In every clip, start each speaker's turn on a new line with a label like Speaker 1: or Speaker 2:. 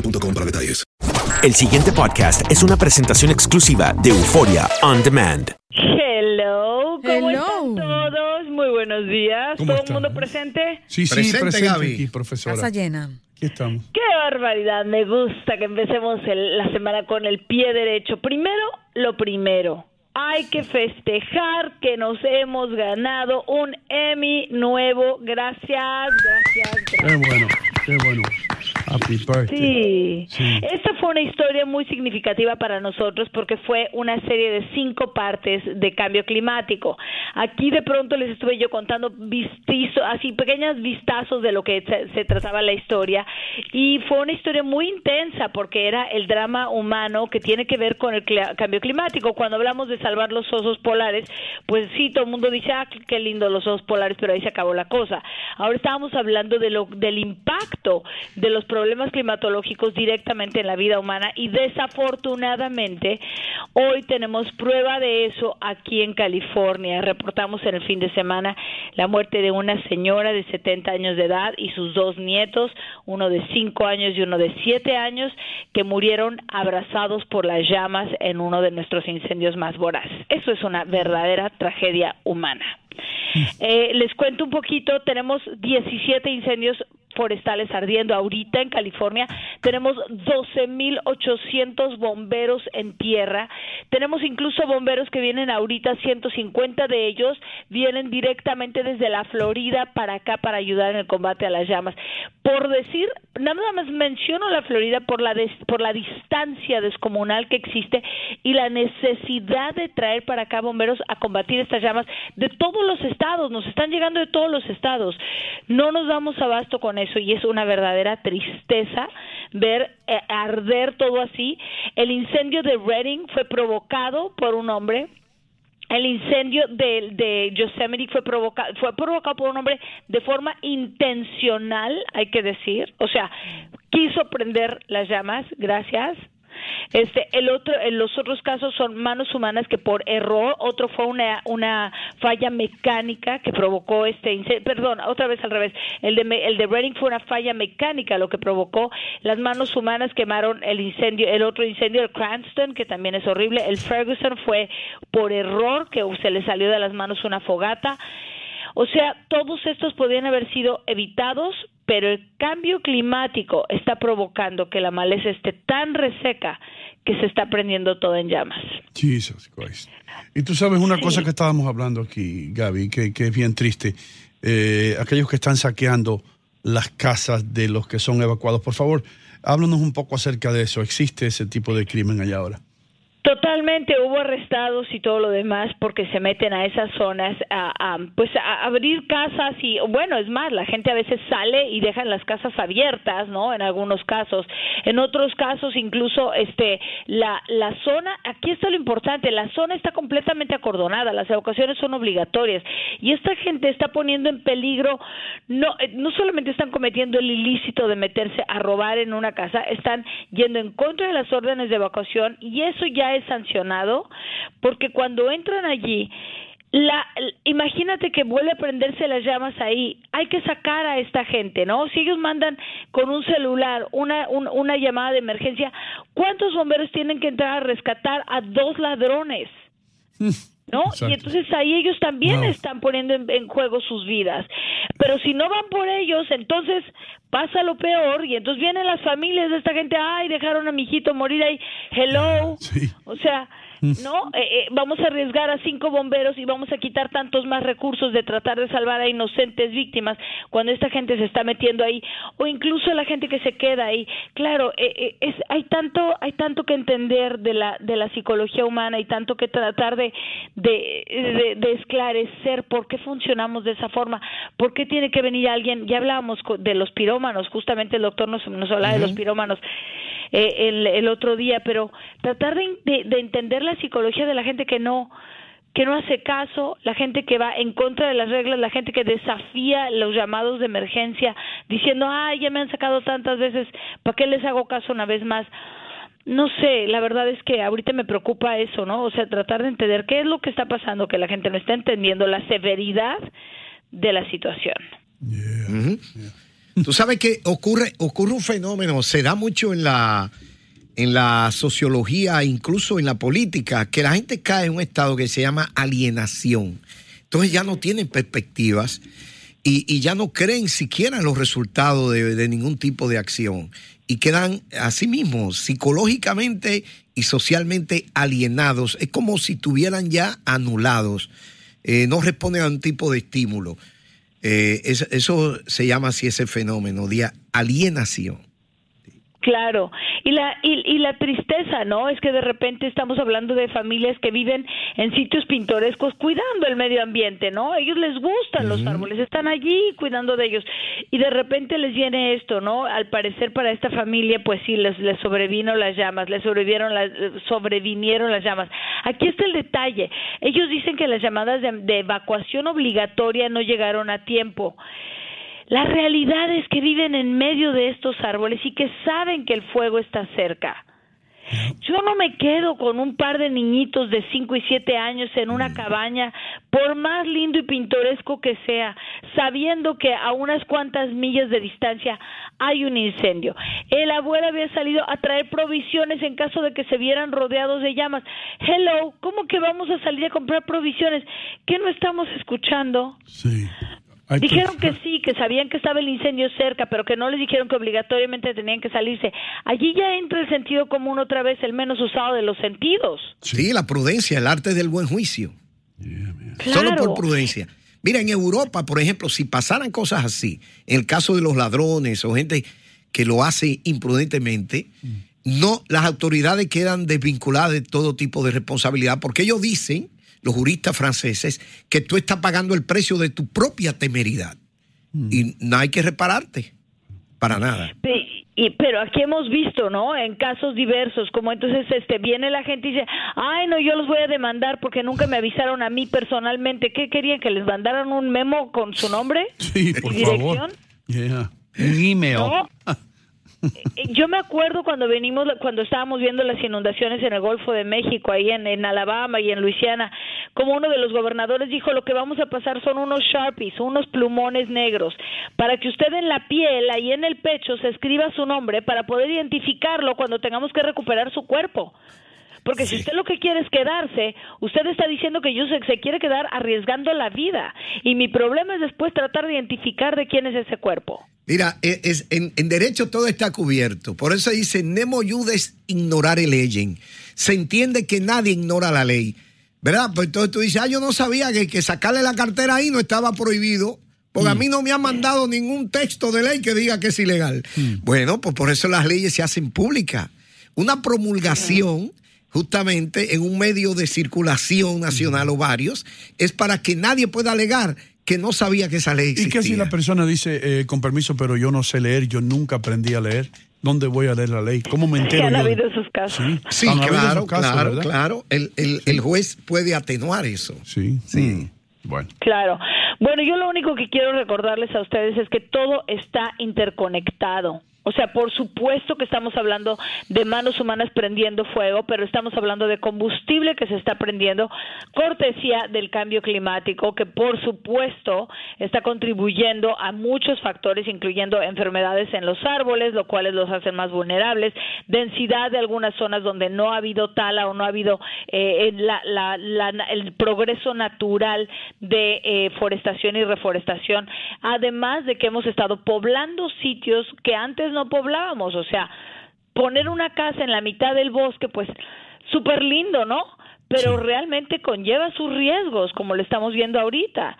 Speaker 1: boostmobile.com para detalles.
Speaker 2: El siguiente podcast es una presentación exclusiva de Euforia On Demand.
Speaker 3: Hello, ¿cómo
Speaker 4: Hello.
Speaker 3: están todos? Muy buenos días.
Speaker 4: ¿Cómo
Speaker 3: ¿Todo el mundo presente?
Speaker 4: Sí, sí,
Speaker 5: Presente,
Speaker 4: presente,
Speaker 5: Gaby.
Speaker 4: aquí, profesora.
Speaker 5: Casa llena.
Speaker 4: Aquí estamos.
Speaker 3: ¡Qué barbaridad! Me gusta que empecemos el- la semana con el pie derecho. Primero, lo primero. Hay que festejar que nos hemos ganado un Emmy nuevo. Gracias, gracias,
Speaker 4: Qué
Speaker 3: gracias.
Speaker 4: bueno, qué bueno. Happy birthday.
Speaker 3: Sí.
Speaker 4: Sí.
Speaker 3: Esta fue una historia muy significativa para nosotros porque fue una serie de cinco partes de cambio climático. Aquí de pronto les estuve yo contando vistizo, así pequeños vistazos de lo que se, se trataba la historia y fue una historia muy intensa porque era el drama humano que tiene que ver con el cambio climático. Cuando hablamos de salvar los osos polares, pues sí, todo el mundo dice, ah, qué- qué lindo los osos polares, pero ahí se acabó la cosa. Ahora estábamos hablando de lo, del impacto de los problemas climatológicos directamente en la vida humana y desafortunadamente hoy tenemos prueba de eso aquí en California. Reportamos en el fin de semana la muerte de una señora de 70 años de edad y sus dos nietos, uno de 5 años y uno de 7 años, que murieron abrazados por las llamas en uno de nuestros incendios más voraces. Eso es una verdadera tragedia humana. Eh, les cuento un poquito, tenemos 17 incendios forestales ardiendo ahorita en California, tenemos 12.800 bomberos en tierra, tenemos incluso bomberos que vienen ahorita, 150 de ellos vienen directamente desde la Florida para acá para ayudar en el combate a las llamas. Por decir, nada más menciono la Florida por la des- por la distancia descomunal que existe y la necesidad de traer para acá bomberos a combatir estas llamas de todos los estados, nos están llegando de todos los estados. No nos damos abasto con eso y es una verdadera tristeza ver eh, arder todo así. El incendio de Redding fue provocado por un hombre el incendio de, de Yosemite fue provocado fue provocado por un hombre de forma intencional, hay que decir, o sea, quiso prender las llamas, gracias. Este, el otro, en los otros casos son manos humanas que por error, otro fue una, una falla mecánica que provocó este incendio, perdón, otra vez al revés, el de, el de Redding fue una falla mecánica lo que provocó, las manos humanas quemaron el incendio, el otro incendio, el Cranston, que también es horrible, el Ferguson fue por error que se le salió de las manos una fogata, o sea, todos estos podrían haber sido evitados, pero el cambio climático está provocando que la maleza esté tan reseca que se está prendiendo todo en llamas.
Speaker 4: Jesus Christ. Y tú sabes una cosa que estábamos hablando aquí, Gaby, que, que es bien triste. Eh, aquellos que están saqueando las casas de los que son evacuados. Por favor, háblanos un poco acerca de eso. ¿Existe ese tipo de crimen allá ahora?
Speaker 3: Totalmente, hubo arrestados y todo lo demás porque se meten a esas zonas a, pues a abrir casas y bueno, es más, la gente a veces sale y dejan las casas abiertas, ¿no? En algunos casos. En otros casos incluso este la la zona, aquí está lo importante, la zona está completamente acordonada, las evacuaciones son obligatorias y esta gente está poniendo en peligro no eh, no solamente están cometiendo el ilícito de meterse a robar en una casa, están yendo en contra de las órdenes de evacuación y eso ya sancionado porque cuando entran allí la, imagínate que vuelve a prenderse las llamas ahí. Hay que sacar a esta gente, ¿no? Si ellos mandan con un celular una, un, una llamada de emergencia, ¿cuántos bomberos tienen que entrar a rescatar a dos ladrones? ¿no?
Speaker 4: Exacto.
Speaker 3: Y entonces ahí ellos también están poniendo en, en juego sus vidas. Pero si no van por ellos, entonces pasa lo peor y entonces vienen las familias de esta gente, ay, dejaron a mi hijito morir ahí, hello.
Speaker 4: Sí.
Speaker 3: O sea, no, Eh, eh, vamos a arriesgar a cinco bomberos y vamos a quitar tantos más recursos de tratar de salvar a inocentes víctimas cuando esta gente se está metiendo ahí o incluso la gente que se queda ahí. Claro, eh, es, hay tanto, hay tanto que entender de la de la psicología humana y tanto que tratar de de, de, de esclarecer por qué funcionamos de esa forma, por qué tiene que venir alguien. Ya hablábamos de los pirómanos, justamente el doctor nos, nos hablaba de los pirómanos eh, el, el otro día, pero tratar de, de, de entender la psicología de la gente que no que no hace caso, la gente que va en contra de las reglas, la gente que desafía los llamados de emergencia, diciendo, ay, ya me han sacado tantas veces, ¿para qué les hago caso una vez más? No sé, la verdad es que ahorita me preocupa eso, ¿no? O sea, tratar de entender qué es lo que está pasando, que la gente no está entendiendo la severidad de la situación.
Speaker 5: Ujú. Tú sabes que ocurre, ocurre un fenómeno, se da mucho en la, en la sociología, incluso en la política, que la gente cae en un estado que se llama alienación. Entonces ya no tienen perspectivas y, y ya no creen siquiera en los resultados de, de ningún tipo de acción. Y quedan a sí mismos psicológicamente y socialmente alienados. Es como si estuvieran ya anulados. Eh, no responden a un tipo de estímulo. Eh, es- eso se llama así ese fenómeno de alienación.
Speaker 3: Claro, y la y, y la tristeza, ¿no? Es que de repente estamos hablando de familias que viven en sitios pintorescos cuidando el medio ambiente, ¿no? Ellos les gustan los árboles, están allí cuidando de ellos y de repente les viene esto, ¿no? Al parecer para esta familia, pues sí, les, les sobrevino las llamas, les sobrevivieron las sobrevinieron las llamas. Aquí está el detalle. Ellos dicen que las llamadas de, de evacuación obligatoria no llegaron a tiempo. La realidad es que viven en medio de estos árboles y que saben que el fuego está cerca. Yo no me quedo con un par de niñitos de 5 y 7 años en una cabaña, por más lindo y pintoresco que sea, sabiendo que a unas cuantas millas de distancia hay un incendio. El abuelo había salido a traer provisiones en caso de que se vieran rodeados de llamas. Hello, ¿cómo que vamos a salir a comprar provisiones? ¿Qué no estamos escuchando?
Speaker 4: Sí. Hay
Speaker 3: Dijeron que sí, que sabían que estaba el incendio cerca, pero que no les dijeron que obligatoriamente tenían que salirse. Allí ya entra el sentido común otra vez, el menos usado de los sentidos.
Speaker 5: Sí, la prudencia, el arte del buen juicio. Solo
Speaker 3: Claro.
Speaker 5: por prudencia. Mira, en Europa, por ejemplo, si pasaran cosas así, en el caso de los ladrones o gente que lo hace imprudentemente, no, las autoridades quedan desvinculadas de todo tipo de responsabilidad, porque ellos dicen, los juristas franceses, que tú estás pagando el precio de tu propia temeridad. Y no hay que repararte, para nada.
Speaker 3: Y, pero aquí hemos visto, ¿no? En casos diversos, como entonces este viene la gente y dice, ay, no, yo los voy a demandar porque nunca me avisaron a mí personalmente. ¿Qué querían? ¿Que les mandaran un memo con su nombre?
Speaker 4: Sí,
Speaker 3: ¿Y
Speaker 4: por
Speaker 3: dirección?
Speaker 4: favor. Yeah. Un email.
Speaker 3: No. Eh, Yo me acuerdo cuando venimos, cuando estábamos viendo las inundaciones en el Golfo de México, ahí en, en Alabama y en Luisiana, como uno de los gobernadores dijo, lo que vamos a pasar son unos Sharpies, unos plumones negros, para que usted en la piel, ahí en el pecho, se escriba su nombre para poder identificarlo cuando tengamos que recuperar su cuerpo. Porque si usted lo que quiere es quedarse, usted está diciendo que yo se, quiere quedar arriesgando la vida. Y mi problema es después tratar de identificar de quién es ese cuerpo.
Speaker 5: Mira, e- es, en, en derecho todo está cubierto. Por eso dice, nemo judes ignorare legem. Se entiende que nadie ignora la ley. ¿Verdad? Pues entonces tú dices, ah, yo no sabía que, que sacarle la cartera ahí no estaba prohibido. Porque a mí no me han mandado ningún texto de ley que diga que es ilegal. Bueno, pues por eso las leyes se hacen públicas. Una promulgación justamente en un medio de circulación nacional o varios, es para que nadie pueda alegar que no sabía que esa ley
Speaker 4: ¿Y qué si la persona dice, eh, con permiso, pero yo no sé leer, yo nunca aprendí a leer? ¿Dónde voy a leer la ley? ¿Cómo me
Speaker 3: Sí,
Speaker 4: entero
Speaker 3: han
Speaker 4: yo?
Speaker 3: habido esos casos.
Speaker 4: Sí,
Speaker 5: Sí, claro,
Speaker 4: casos,
Speaker 5: claro,
Speaker 4: ¿verdad?
Speaker 5: claro. El, el- el juez puede atenuar eso.
Speaker 4: Sí.
Speaker 5: Sí.
Speaker 4: Bueno.
Speaker 3: Claro. Bueno, yo lo único que quiero recordarles a ustedes es que todo está interconectado. O sea, por supuesto que estamos hablando de manos humanas prendiendo fuego, pero estamos hablando de combustible que se está prendiendo, cortesía del cambio climático, que por supuesto está contribuyendo a muchos factores, incluyendo enfermedades en los árboles, lo cual los hacen más vulnerables, densidad de algunas zonas donde no ha habido tala o no ha habido eh, la- la- el progreso natural de eh, forestación y reforestación, además de que hemos estado poblando sitios que antes no poblábamos, o sea, poner una casa en la mitad del bosque, pues súper lindo, ¿no? Pero realmente conlleva sus riesgos, como lo estamos viendo ahorita,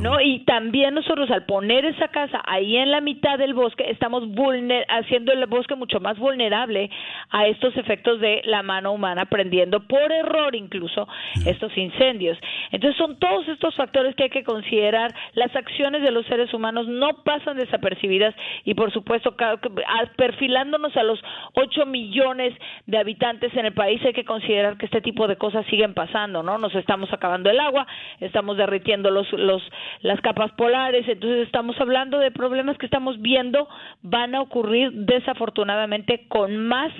Speaker 3: ¿no? Y también nosotros al poner esa casa ahí en la mitad del bosque, estamos vulner- haciendo el bosque mucho más vulnerable a estos efectos de la mano humana, prendiendo por error incluso estos incendios. Entonces son todos estos factores que hay que considerar. Las acciones de los seres humanos no pasan desapercibidas y por supuesto perfilándonos a los 8 millones de habitantes en el país hay que considerar que este tipo de cosas siguen pasando, ¿no? Nos estamos acabando el agua, estamos derritiendo los, los las capas polares, entonces estamos hablando de problemas que estamos viendo van a ocurrir desafortunadamente con más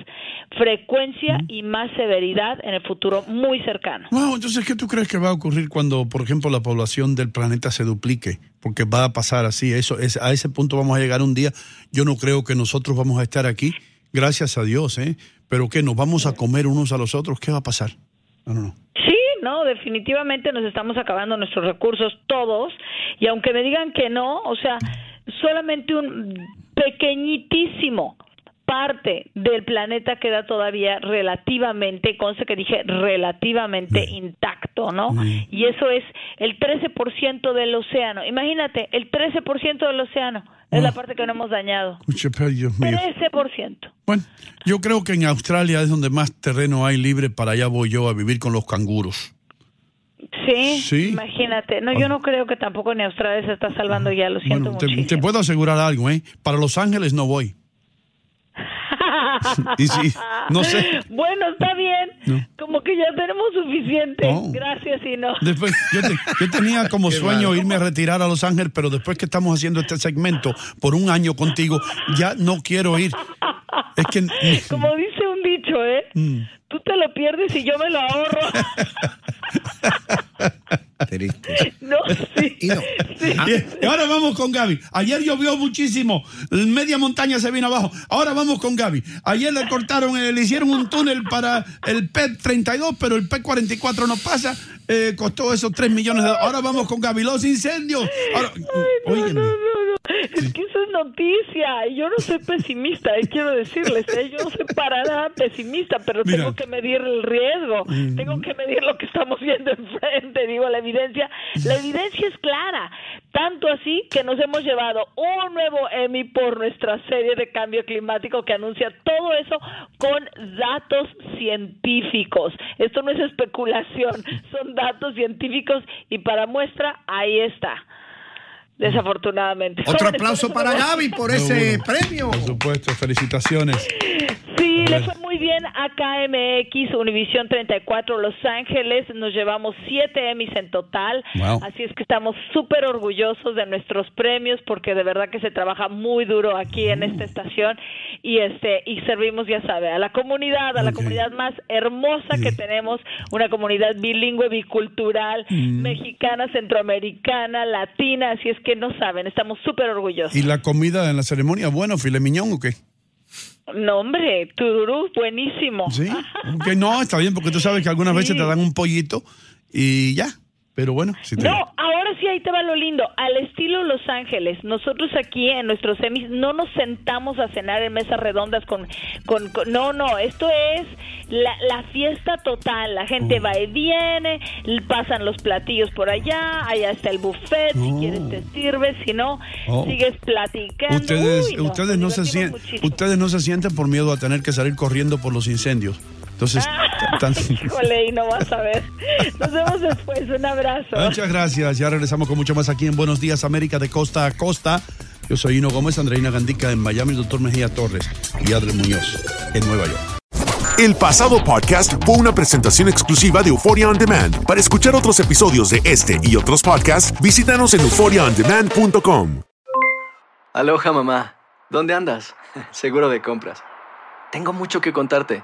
Speaker 3: frecuencia y más severidad en el futuro muy cercano.
Speaker 4: Wow, entonces, ¿qué tú crees que va a ocurrir cuando, por ejemplo, la población del planeta se duplique? Porque va a pasar así, eso es, a ese punto vamos a llegar un día. Yo no creo que nosotros vamos a estar aquí, gracias a Dios, ¿eh? Pero que nos vamos a comer unos a los otros, ¿qué va a pasar?
Speaker 3: Sí, no, definitivamente nos estamos acabando nuestros recursos todos y aunque me digan que no, o sea, solamente un pequeñitísimo parte del planeta queda todavía relativamente, conste que dije relativamente intacto, ¿no? Y eso es el 13% del océano. Imagínate, el 13% del océano es la parte que no hemos dañado.
Speaker 4: Pero Dios mío.
Speaker 3: 13%.
Speaker 4: Bueno, yo creo que en Australia es donde más terreno hay libre, para allá voy yo a vivir con los canguros.
Speaker 3: Sí,
Speaker 4: Sí.
Speaker 3: imagínate. No, yo no creo que tampoco ni Australia se está salvando ya, lo siento
Speaker 4: Bueno, te,
Speaker 3: muchísimo.
Speaker 4: te puedo asegurar algo, ¿eh? Para Los Ángeles no voy. Y sí, no sé.
Speaker 3: Bueno, está bien.
Speaker 4: No.
Speaker 3: Como que ya tenemos suficiente.
Speaker 4: No.
Speaker 3: Gracias y no.
Speaker 4: Después, yo, te- yo tenía como
Speaker 3: Qué
Speaker 4: sueño irme a retirar a Los Ángeles, pero después que estamos haciendo este segmento por un año contigo, ya no quiero ir. Es que
Speaker 3: Como dice un dicho, ¿eh?
Speaker 4: Mm.
Speaker 3: Tú te lo pierdes y yo me lo ahorro. no, sí.
Speaker 4: Y ahora vamos con Gaby. Ayer llovió muchísimo. Media montaña se vino abajo. Ahora vamos con Gaby. Ayer le cortaron, eh, le hicieron un túnel para el PEP 32, pero el PEP 44 no pasa. Eh, costó esos 3 millones de Ahora vamos con Gaby. Los incendios. Ahora, óyeme.
Speaker 3: Es que eso es noticia. Y yo no soy pesimista, eh, quiero decirles. eh, Yo no soy para nada pesimista, pero
Speaker 6: Mira.
Speaker 3: tengo que medir el riesgo. Tengo que medir lo que estamos viendo enfrente. Digo, la evidencia. La evidencia es clara. Tanto así que nos hemos llevado un nuevo Emmy por nuestra serie de cambio climático que anuncia todo eso con datos científicos. Esto no es especulación, son datos científicos y para muestra, ahí está. Desafortunadamente.
Speaker 5: Otro aplauso para Gaby por ese premio.
Speaker 4: Por supuesto, felicitaciones.
Speaker 3: Sí, le fue muy bien a KMX, Univisión 34, Los Ángeles. Nos llevamos siete Emmys en total.
Speaker 6: Wow.
Speaker 3: Así es que estamos súper orgullosos de nuestros premios porque de verdad que se trabaja muy duro aquí en esta estación y este y servimos, ya sabe, a la comunidad, a la comunidad más hermosa que tenemos, una comunidad bilingüe, bicultural,
Speaker 4: Mm.
Speaker 3: mexicana, centroamericana, latina. Así es que no saben, estamos súper orgullosos.
Speaker 4: ¿Y la comida en la ceremonia? Bueno, filet miñón o qué?
Speaker 3: No, hombre, tururú, buenísimo.
Speaker 4: Sí. Que no, está bien, porque tú sabes que algunas veces te dan un pollito y ya. Pero bueno, si te...
Speaker 3: No, ahora sí ahí te va lo lindo. Al estilo Los Ángeles, nosotros aquí en nuestros semis no nos sentamos a cenar en mesas redondas con... con, con- no, no, esto es la, la fiesta total. La gente va y viene, pasan los platillos por allá, allá está el buffet, si
Speaker 4: Oh.
Speaker 3: quieres te sirves, si no,
Speaker 4: Oh.
Speaker 3: sigues platicando.
Speaker 4: Ustedes,
Speaker 3: Uy, no,
Speaker 4: ustedes, no se ustedes no se sienten por miedo a tener que salir corriendo por los incendios. Entonces,
Speaker 3: Híjole, y no vas a ver. Nos vemos después. Un abrazo.
Speaker 4: Muchas gracias. Ya regresamos con mucho más aquí en Buenos Días América de costa a costa. Yo soy Hino Gómez, Andreina Gandica en Miami, el doctor Mejía Torres y Adri Muñoz en Nueva York.
Speaker 2: El pasado podcast fue una presentación exclusiva de Euphoria On Demand. Para escuchar otros episodios de este y otros podcasts, visítanos en euphoriaondemand.com.
Speaker 7: Aloha mamá, ¿dónde andas? Seguro de compras. Tengo mucho que contarte.